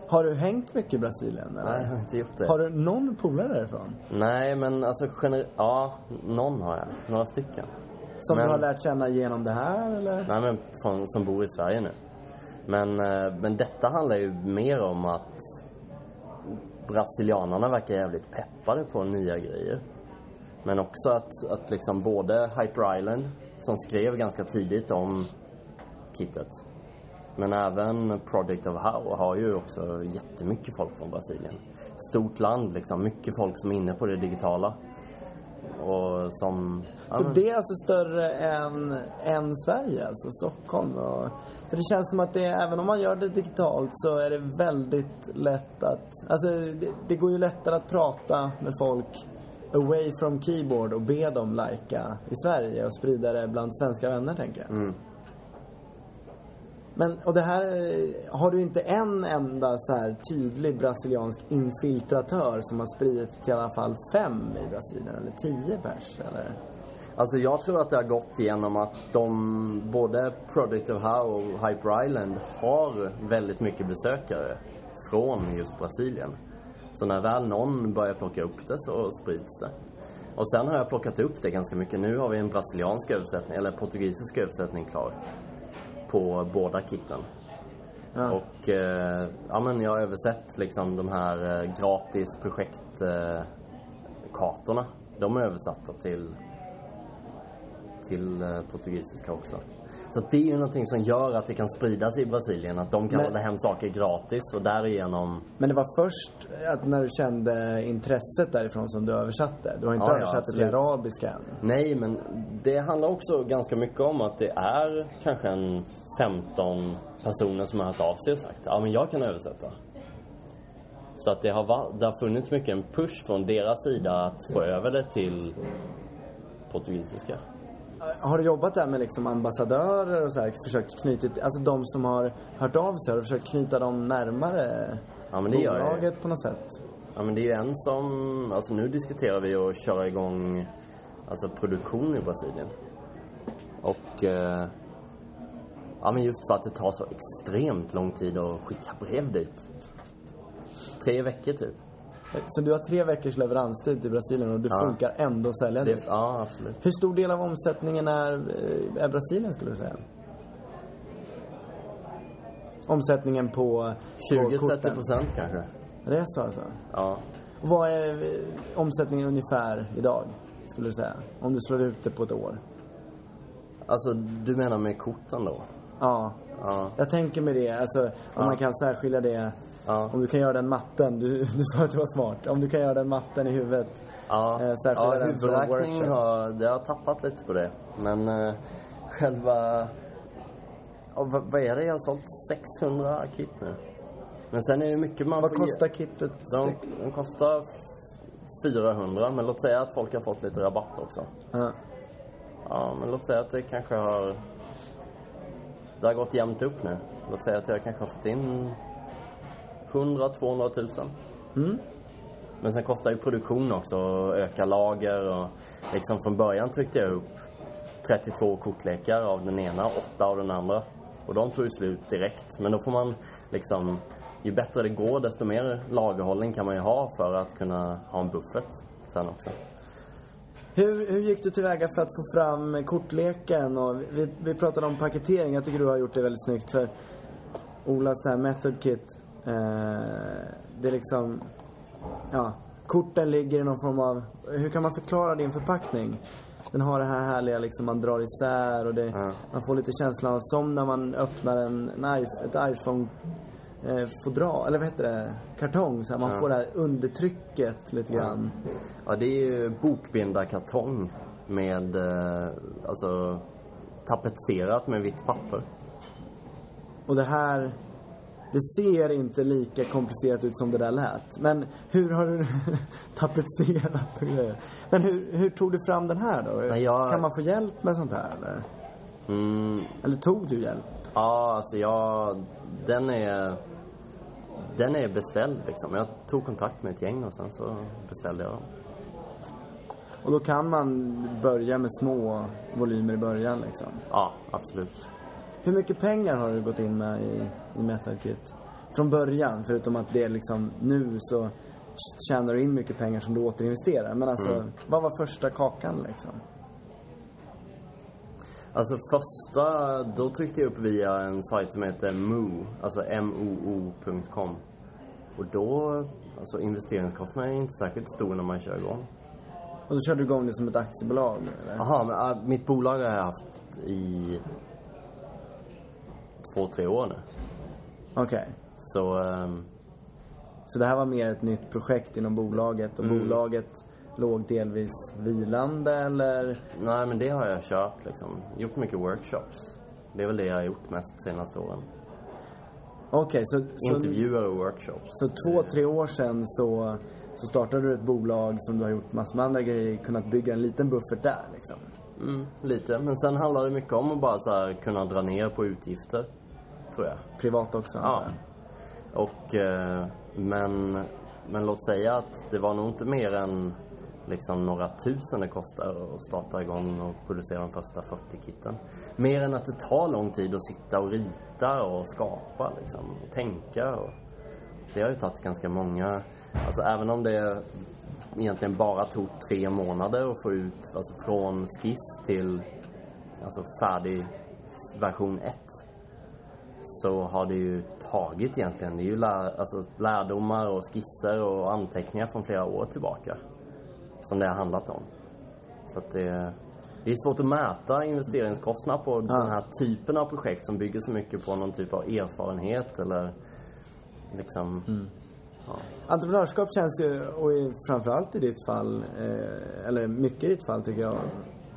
Har du hängt mycket i Brasilien? Eller? Nej, jag har inte gjort det. Har du någon polare därifrån? Nej, men alltså gener... Ja, någon har jag. Några stycken. Som Men- du har lärt känna genom det här eller? Nej, men från, som bor i Sverige nu. Men, eh, men detta handlar ju mer om att brasilianarna verkar jävligt peppade på nya grejer. Men också att, att liksom både Hyper Island, som skrev ganska tidigt om kittet. Men även Project of How har ju också jättemycket folk från Brasilien. Stort land liksom, mycket folk som är inne på det digitala. Och som... ja, Så men- det är alltså större än, än Sverige, alltså Stockholm och... För det känns som att det, även om man gör det digitalt så är det väldigt lätt att... Alltså det, det går ju lättare att prata med folk away from keyboard och be dem lajka i Sverige och sprida det bland svenska vänner tänker jag. Mm. Men, och det här, eh, har du inte en enda så här tydlig brasiliansk infiltratör som har spridit till i alla fall fem i Brasilien, eller tio pers, eller? Alltså jag tror att det har gått genom att de, både Project of How och Hyper Island har väldigt mycket besökare från just Brasilien. Så när väl någon börjar plocka upp det så sprids det. Och sen har jag plockat upp det ganska mycket. Nu har vi en brasiliansk översättning, eller portugisisk översättning klar. På båda kitten. Ja. Och eh, ja, men jag har översatt liksom de här eh, gratis projektkartorna. Eh, de är översatta till, till eh, portugisiska också. Så det är ju någonting som gör att det kan spridas i Brasilien. Att de kan Men- ladda hem saker gratis och därigenom... Men det var först att när du kände intresset därifrån som du översatte? Du har inte Ja, ja, översatt det till arabiska än? Nej, men det handlar också ganska mycket om att det är kanske en 15 personer som har hört av sig och sagt ja men jag kan översätta. Så att det har, det har funnits mycket en push från deras sida att få över det till portugisiska. Har du jobbat där med liksom ambassadörer och så här, försökt knyta, alltså de som har hört av sig, har du försökt knyta dem närmare Ja men det gör jag ju. bolaget på något sätt? Ja men det är ju en som, alltså nu diskuterar vi att köra igång alltså produktion i Brasilien. Och eh, ja men just för att det tar så extremt lång tid att skicka brev dit. Tre veckor typ. Så du har tre veckors leveranstid till Brasilien och det Ja. funkar ändå att sälja Det, ja absolut. Hur stor del av omsättningen är, eh, är Brasilien skulle du säga? Omsättningen på, på 20-30 korten? procent kanske. Det är så alltså? Ja. Och vad är eh, omsättningen ungefär idag, skulle du säga? Om du slår ut det på ett år? Alltså du menar med korten då? Ja. Ja. Jag tänker med det, alltså om Ja. man kan särskilja det. Ja. Om du kan göra den matten, du, du sa att du var smart. Om du kan göra den matten i huvudet. Ja, Eh, särskilja ja den från huvudräkning har, det har tappat lite på det. Men eh, själva... Ja, vad, vad är det? Jag har sålt 600 kit nu. Men sen är det mycket man Vad får ge- kostar kittet De, de kostar 400, men låt säga att folk har fått lite rabatt också. Ja. Ja, men låt säga att det kanske har... Det har gått jämnt upp nu. Låt säga att jag kanske har fått in 100-200 tusen. Mm. Men sen kostar ju produktion också och öka lager och liksom från början tryckte jag upp 32 kortlekar av den ena, 8 av den andra. Och de tog ju slut direkt. Men då får man liksom, ju bättre det går desto mer lagerhållning kan man ju ha för att kunna ha en buffert sen också. Hur, hur gick du tillväga för att få fram kortleken? Och vi, vi pratade om paketering. Jag tycker du har gjort det väldigt snyggt. För Olas det här Method Kit. Eh, det är liksom... Ja, korten ligger i någon form av... Hur kan man förklara din förpackning? Den har det här härliga liksom, man drar isär och det, Ja. man får lite känslan av som när man öppnar en, en ett iPhone eh, fodral, eller vad heter det? Kartong. Så här, man Ja. får det här undertrycket lite grann. Ja, det är ju bokbindarkartong med, eh, alltså tapetserat med vitt papper. Och det här, det ser inte lika komplicerat ut som det där lät. Men hur har du tapetserat och grejer? Men hur, hur tog du fram den här då? Jag- Kan man få hjälp med sånt här eller? Mm, Eller tog du hjälp? ja, alltså jag, den är, den är beställd liksom. Jag tog kontakt med ett gäng och sen så beställde jag dem. Och då kan man börja med små volymer i början liksom. Ja, absolut. Hur mycket pengar har du gått in med i, i Method Kit? från början. Förutom att det är liksom nu så tjänar du in mycket pengar som du återinvesterar. Men alltså, Mm. vad var första kakan liksom? Alltså första, då tryckte jag upp via en sajt som heter Moo, alltså moo.com. Och då, alltså investeringskostnaden är inte särskilt stor när man kör igång. Och då körde du igång det som ett aktiebolag? Jaha, men mitt bolag har jag haft i två, tre år nu. Okej. Så, ehm, Så det här var mer ett nytt projekt inom bolaget och Mm. bolaget låg delvis vilande eller? nej men det har jag kört liksom. Gjort mycket workshops. Det är väl det jag har gjort mest senaste åren. Okej, så, så, Intervjuer och workshops. så två, tre år sedan så, så startade du ett bolag som du har gjort massor med andra grejer, kunnat bygga en liten buffert där liksom. Mm, lite. Men sen handlar det mycket om att bara så här kunna dra ner på utgifter. Tror jag. Privat också Ja. Och, eh, men, men låt säga att det var nog inte mer än liksom några tusen det kostar att starta igång och producera de första 40 kitten. Mer än att det tar lång tid att sitta och rita och skapa liksom, och tänka. Och det har ju tagit ganska många, alltså även om det egentligen bara tog tre månader att få ut, alltså från skiss till alltså färdig version 1 så har det ju tagit egentligen, det är ju lär, alltså lärdomar och skisser och anteckningar från flera år tillbaka. Som det har handlat om. Så att det, det är svårt att mäta investeringskostnader på den här typen av projekt som bygger så mycket på någon typ av erfarenhet eller liksom... Entreprenörskap känns ju, och framförallt i ditt fall, eh, eller mycket i ditt fall tycker jag,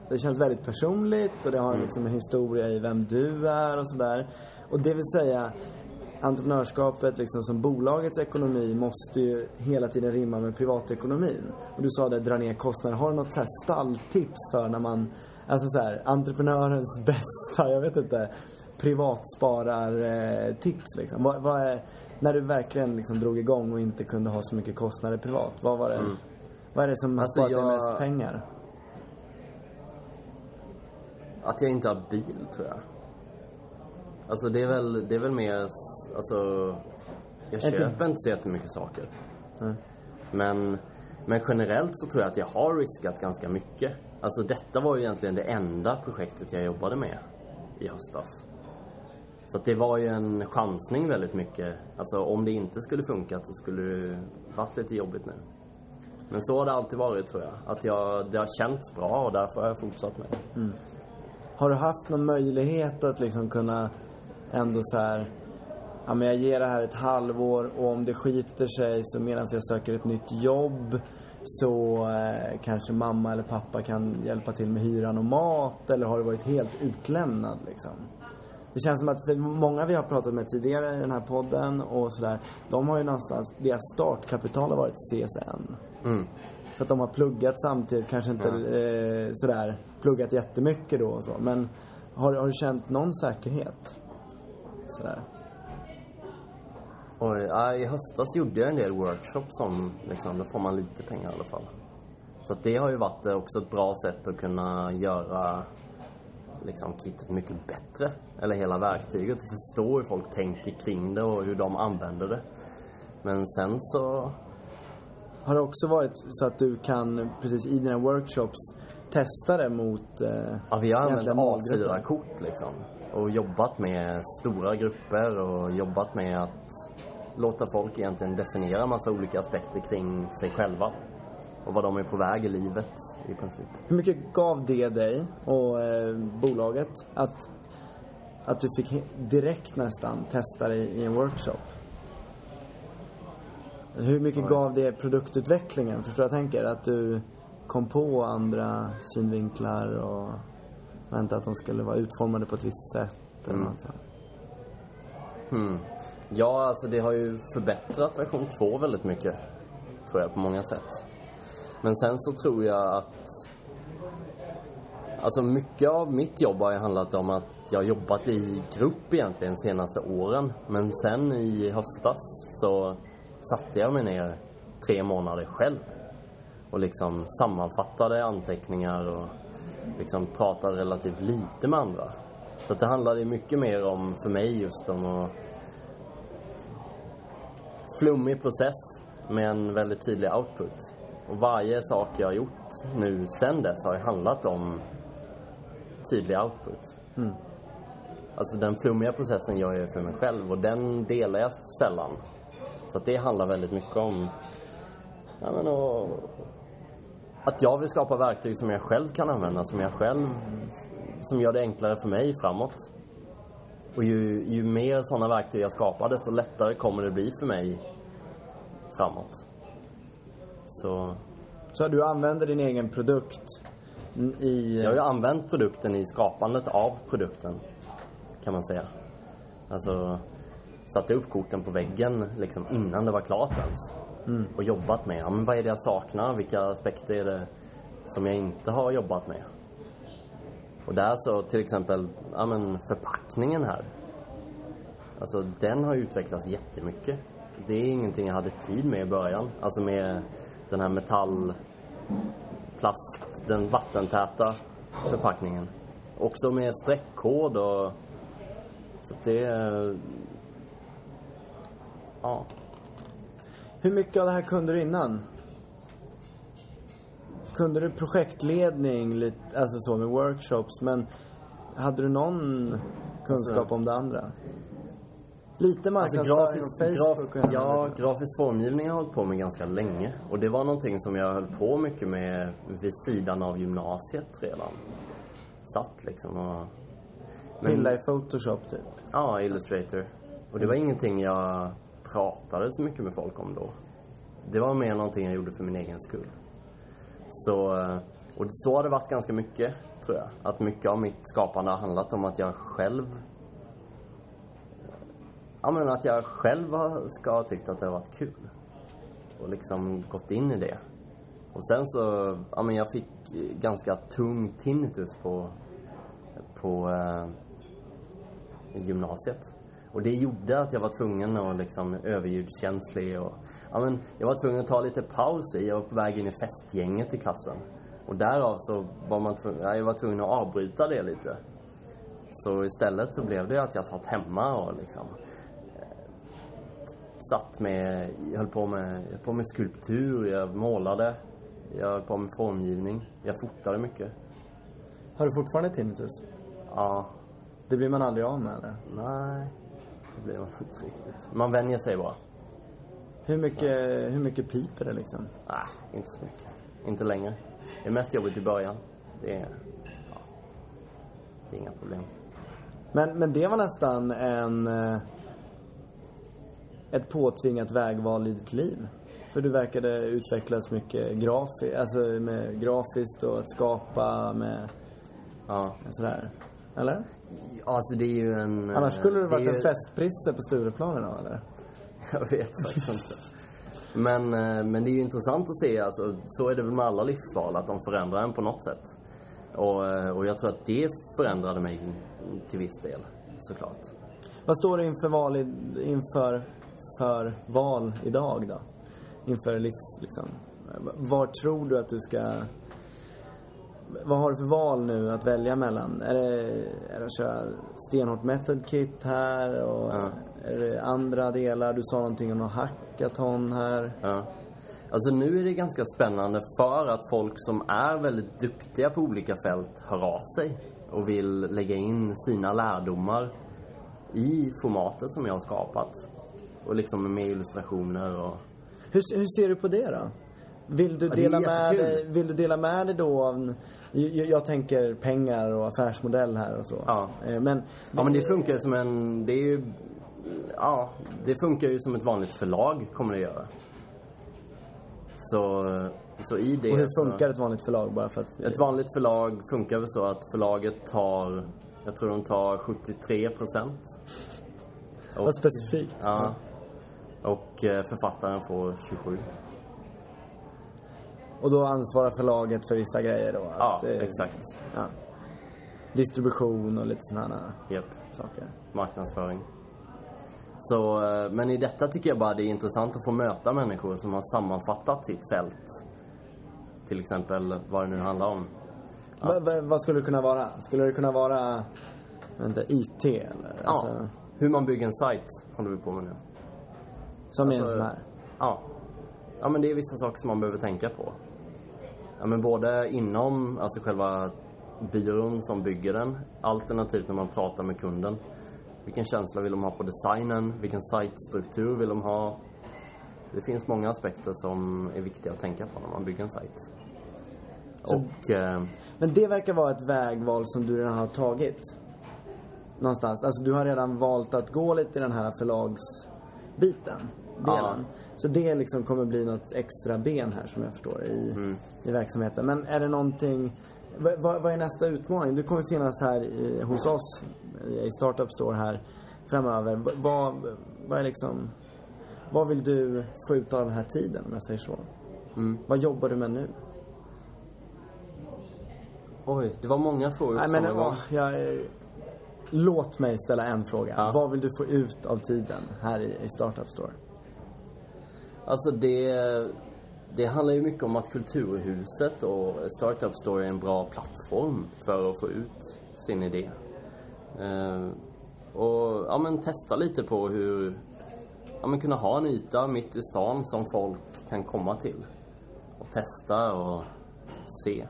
det känns väldigt personligt och det har liksom en historia i vem du är och sådär. Och det vill säga, entreprenörskapet liksom som bolagets ekonomi måste ju hela tiden rimma med privatekonomin. Och du sa det, dra ner kostnader. Har du något så här stalltips för när man, alltså så här, entreprenörens bästa, jag vet inte, privatsparartips liksom? Vad, vad är, när du verkligen liksom drog igång och inte kunde ha så mycket kostnader privat, vad var det? Vad är det som har Alltså, sparat dig jag- mest pengar? Att jag inte har bil, tror jag. Alltså det är väl, det är väl mer, alltså... Jag köper inte så jättemycket saker. Mm. Men, men generellt så tror jag att jag har riskat ganska mycket. Alltså detta var ju egentligen det enda projektet jag jobbade med i höstas. Så det var ju en chansning väldigt mycket. Alltså om det inte skulle funkat så skulle det varit lite jobbigt nu. Men så har det alltid varit tror jag. Att jag, det har känts bra och därför har jag fortsatt med det. Har du haft någon möjlighet att liksom kunna ändå så här, ja men jag ger det här ett halvår och om det skiter sig så medan jag söker ett nytt jobb så eh, kanske mamma eller pappa kan hjälpa till med hyran och mat eller har du varit helt utlämnad liksom? Det känns som att många vi har pratat med tidigare i den här podden och sådär, de har ju någonstans, deras startkapital har varit CSN. Mm. För att de har pluggat samtidigt, kanske inte eh, sådär pluggat jättemycket då och så. Men har, har du känt någon säkerhet? Sådär. Oj, ja, i höstas gjorde jag en del workshops som liksom, då får man lite pengar i alla fall. Så det har ju varit eh, också ett bra sätt att kunna göra liksom kittet mycket bättre. Eller hela verktyget och förstå hur folk tänker kring det och hur de använder det. Men sen så, Har det också varit så att du kan, precis i dina workshops, testa det mot eh, ja vi har använt egentligen målgruppen? A4-kort liksom. Och jobbat med stora grupper och jobbat med att låta folk egentligen definiera massa olika aspekter kring sig själva. Och vad de är på väg i livet i princip. Hur mycket gav det dig och eh, bolaget att, att du fick direkt nästan testa det i en workshop? Hur mycket gav det produktutvecklingen? Förstår jag tänker? Att du kom på andra synvinklar och vänta att de skulle vara utformade på ett visst sätt eller något sånt. Hmm. Ja, alltså det har ju förbättrat version 2 väldigt mycket. Tror jag på många sätt. Men sen så tror jag att... Alltså mycket av mitt jobb har ju handlat om att jag har jobbat i grupp egentligen de senaste åren. Men sen i höstas så satte jag mig ner tre månader själv. Och liksom sammanfattade anteckningar och liksom pratade relativt lite med andra. Så att det handlade mycket mer om, för mig just om att flummig process med en väldigt tydlig output. Och varje sak jag har gjort nu sen dess har ju handlat om tydlig output. Alltså den flummiga processen gör jag för mig själv och den delar jag sällan. Så att det handlar väldigt mycket om ja, men och, att jag vill skapa verktyg som jag själv kan använda, som jag själv som gör det enklare för mig framåt. Och ju, ju mer sådana verktyg jag skapar, desto lättare kommer det bli för mig framåt. Så Så du använder din egen produkt i... jag har ju använt produkten i skapandet av produkten, kan man säga. Alltså, satte upp korten på väggen liksom innan det var klart ens. Och jobbat med, ja, men vad är det jag saknar? Vilka aspekter är det som jag inte har jobbat med? Och där så till exempel, ja men förpackningen här. Alltså den har utvecklats jättemycket. Det är ingenting jag hade tid med i början. Alltså med den här metall, plast, den vattentäta förpackningen. Också med streckkod och... Så att det... Ja. Hur mycket av det här kunde du innan? Kunde du projektledning, lite, alltså så med workshops, men hade du någon kunskap Alltså- om det andra? Lite Alltså marknadsföring grafisk, på Facebook graf, och ja, grafisk formgivning har jag hållit på med ganska länge. Och det var någonting som jag höll på mycket med vid sidan av gymnasiet redan. Satt liksom och... Pilla i Photoshop typ. Ja, Illustrator. Och det var ingenting jag pratade så mycket med folk om då. Det var mer någonting jag gjorde för min egen skull. Så, eh, och så har det varit ganska mycket, tror jag. Att mycket av mitt skapande har handlat om att jag själv... Eh, ja, men att jag själv ska ha tyckt att det har varit kul. Och liksom gått in i det. Och sen så, ja men jag fick ganska tung tinnitus på, på eh, gymnasiet. Och det gjorde att jag var tvungen att liksom överljudskänslig och... Ja men, jag var tvungen att ta lite paus i. Jag var på väg in i festgänget i klassen. Och därav så var man tvungen, ja, jag var tvungen att avbryta det lite. Så istället så blev det att jag satt hemma och liksom eh, satt med, jag höll på med, jag höll på med skulptur, jag målade, jag höll på med formgivning, jag fotade mycket. Har du fortfarande tinnitus? Ja, Det blir man aldrig av med eller? nej, det blev inte riktigt. Man vänjer sig bara. Hur mycket, hur mycket piper det liksom? Nej, inte så mycket. Inte längre. Det är mest jobbigt i början. Det är, ja, det är inga problem. Men, men det var nästan en... eh, Ett påtvingat vägval i ditt liv. För du verkade utvecklas mycket grafi, alltså med grafiskt och att skapa med Ja. sådär. Eller? Alltså det är ju en... Annars skulle du det är varit en festprisse på Stureplan idag eller? Jag vet faktiskt inte. Men, eh, men det är ju intressant att se, alltså, så är det väl med alla livsval, att de förändrar en på något sätt. Och, eh, och jag tror att det förändrade mig till viss del, såklart. Vad står du inför val, i, inför för val idag då? Inför livs, liksom. Var tror du att du ska... Vad har du för val nu att välja mellan? Är det, är det att köra stenhårt method kit här och Ja. är det andra delar? Du sa någonting om någon hackathon här. Ja. Alltså nu är det ganska spännande för att folk som är väldigt duktiga på olika fält hör av sig och vill lägga in sina lärdomar i formatet som jag har skapat. Och liksom med illustrationer och... Hur, hur ser du på det då? Vill du dela med dig, vill du dela med dig då av, jag, jag tänker pengar och affärsmodell här och så. Ja. Eh, Men, Ja men det funkar ju som en... Det är ju... Ja, det funkar ju som ett vanligt förlag kommer det göra. Så, så i det Och hur så... funkar ett vanligt förlag bara för att... Ett vanligt förlag funkar väl så att förlaget tar, jag tror de tar 73 procent. Vad specifikt. Ja. Och eh, författaren får 27. Och då ansvarar förlaget för vissa grejer då? Ja, att, eh, exakt. Ja. Distribution och lite sådana Japp. saker. Marknadsföring. Så, eh, men i detta tycker jag bara det är intressant att få möta människor som har sammanfattat sitt fält. Till exempel vad det nu handlar om. Va, va, vad skulle det kunna vara? Skulle det kunna vara, vänta, IT eller? Ja. Alltså, Hur man bygger en sajt håller vi på med nu. Som är en Alltså, sån här. Ja. Ja men det är vissa saker som man behöver tänka på. Ja men både inom, alltså själva byrån som bygger den, alternativt när man pratar med kunden. Vilken känsla vill de ha på designen? Vilken sajtstruktur vill de ha? Det finns många aspekter som är viktiga att tänka på när man bygger en sajt. Och... Eh, Men det verkar vara ett vägval som du redan har tagit. Någonstans. Alltså du har redan valt att gå lite i den här förlagsbiten. Delen. Så det liksom kommer bli något extra ben här som jag förstår i, i verksamheten. Men är det någonting... Vad, vad är nästa utmaning? Du kommer finnas här i, hos oss i Startup Store här framöver. Vad, vad är liksom... Vad vill du få ut av den här tiden om jag säger så? Vad jobbar du med nu? oj, det var många frågor på Nej men gång. jag, Låt mig ställa en fråga. Ja. Vad vill du få ut av tiden här i, i Startup Store? Alltså det, det handlar ju mycket om att Kulturhuset och Startup Store är en bra plattform för att få ut sin idé. Eh, och ja, men testa lite på hur, ja men kunna ha en yta mitt i stan som folk kan komma till. Och testa och se.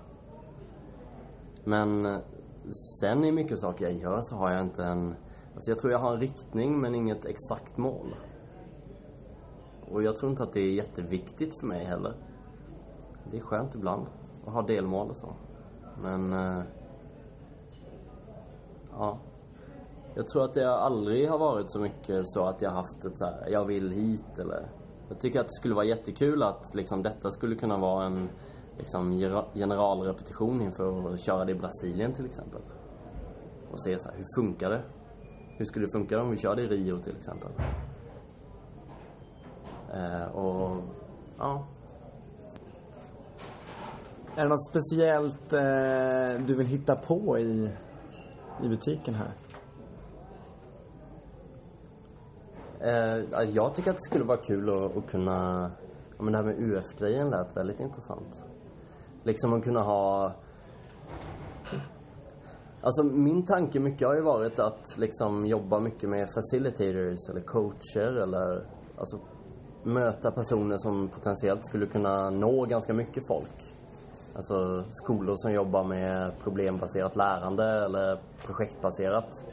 Men eh, sen i mycket saker jag gör så har jag inte en, alltså jag tror jag har en riktning men inget exakt mål. Och jag tror inte att det är jätteviktigt för mig heller. Det är skönt ibland att ha delmål och så. Men... Eh, ja. Jag tror att det aldrig har varit så mycket så att jag haft ett så här, jag vill hit eller... Jag tycker att det skulle vara jättekul att liksom detta skulle kunna vara en liksom generalrepetition inför att köra det i Brasilien till exempel. Och se så här, hur funkar det? Hur skulle det funka om vi körde i Rio till exempel? Eh, och ja, Är det något speciellt eh, du vill hitta på i, i butiken här? eh, jag tycker att det skulle vara kul att, att kunna... Ja, men det här med UF-grejen lät väldigt intressant. Liksom att kunna ha... Alltså min tanke mycket har ju varit att liksom jobba mycket med facilitators eller coacher eller alltså möta personer som potentiellt skulle kunna nå ganska mycket folk. Alltså skolor som jobbar med problembaserat lärande eller projektbaserat.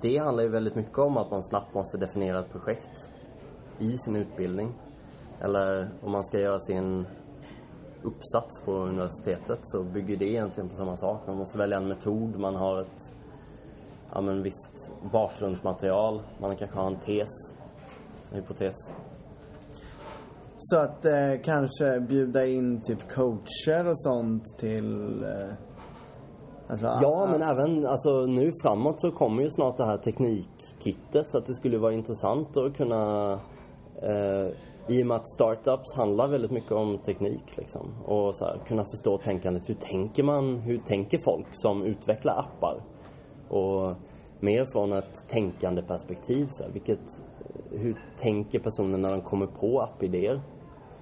Det handlar ju väldigt mycket om att man snabbt måste definiera ett projekt i sin utbildning. Eller om man ska göra sin uppsats på universitetet så bygger det egentligen på samma sak. Man måste välja en metod, man har ett ja, men visst bakgrundsmaterial, man kanske har en tes, en hypotes. Så att eh, kanske bjuda in typ coacher och sånt till... Eh, alltså, Ja, ah, men även alltså, nu framåt så kommer ju snart det här teknikkittet så att det skulle vara intressant att kunna eh, i och med att startups handlar väldigt mycket om teknik liksom och så här, kunna förstå tänkandet. Hur tänker man? Hur tänker folk som utvecklar appar? Och mer från ett tänkande perspektiv så här, vilket, hur tänker personen när de kommer på appidéer?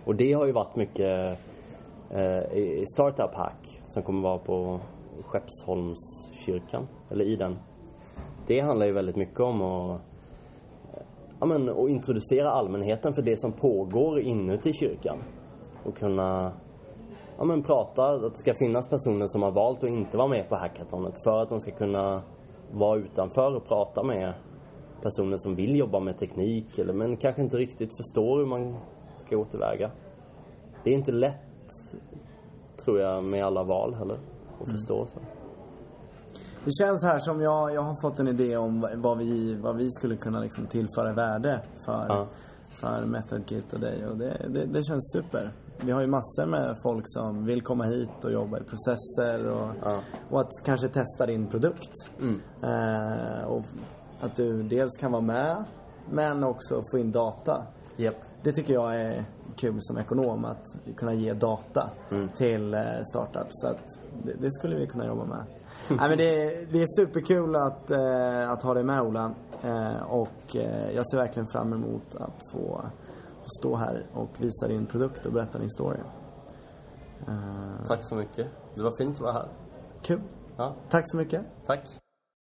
Och det har ju varit mycket eh, i Startup Hack som kommer vara på Skeppsholmskyrkan, eller i den. Det handlar ju väldigt mycket om att, eh, ja, men, och introducera allmänheten för det som pågår inuti kyrkan. Och kunna ja, men, prata, att det ska finnas personer som har valt att inte vara med på hackathonet för att de ska kunna vara utanför och prata med personer som vill jobba med teknik eller men kanske inte riktigt förstår hur man ska gå tillväga. Det är inte lätt, tror jag, med alla val heller. Att förstå så. Det känns här som jag, jag har fått en idé om vad- vi, vad vi skulle kunna liksom tillföra värde för, Ja. för MethodKit och dig. Och det, det, det känns super. Vi har ju massor med folk som vill komma hit och jobba i processer och, Ja. och att kanske testa din produkt. Mm. Eh, och att du dels kan vara med men också få in data. Japp. Det tycker jag är kul som ekonom att kunna ge data till eh, startups. Så att det, det skulle vi kunna jobba med. Nej, men det, är- det är superkul att, eh, att ha dig med Ola. Eh, och jag ser verkligen fram emot att få, få stå här och visa din produkt och berätta din story. Tack så mycket. Det var fint att vara här. kul. Ja, Tack så mycket. tack.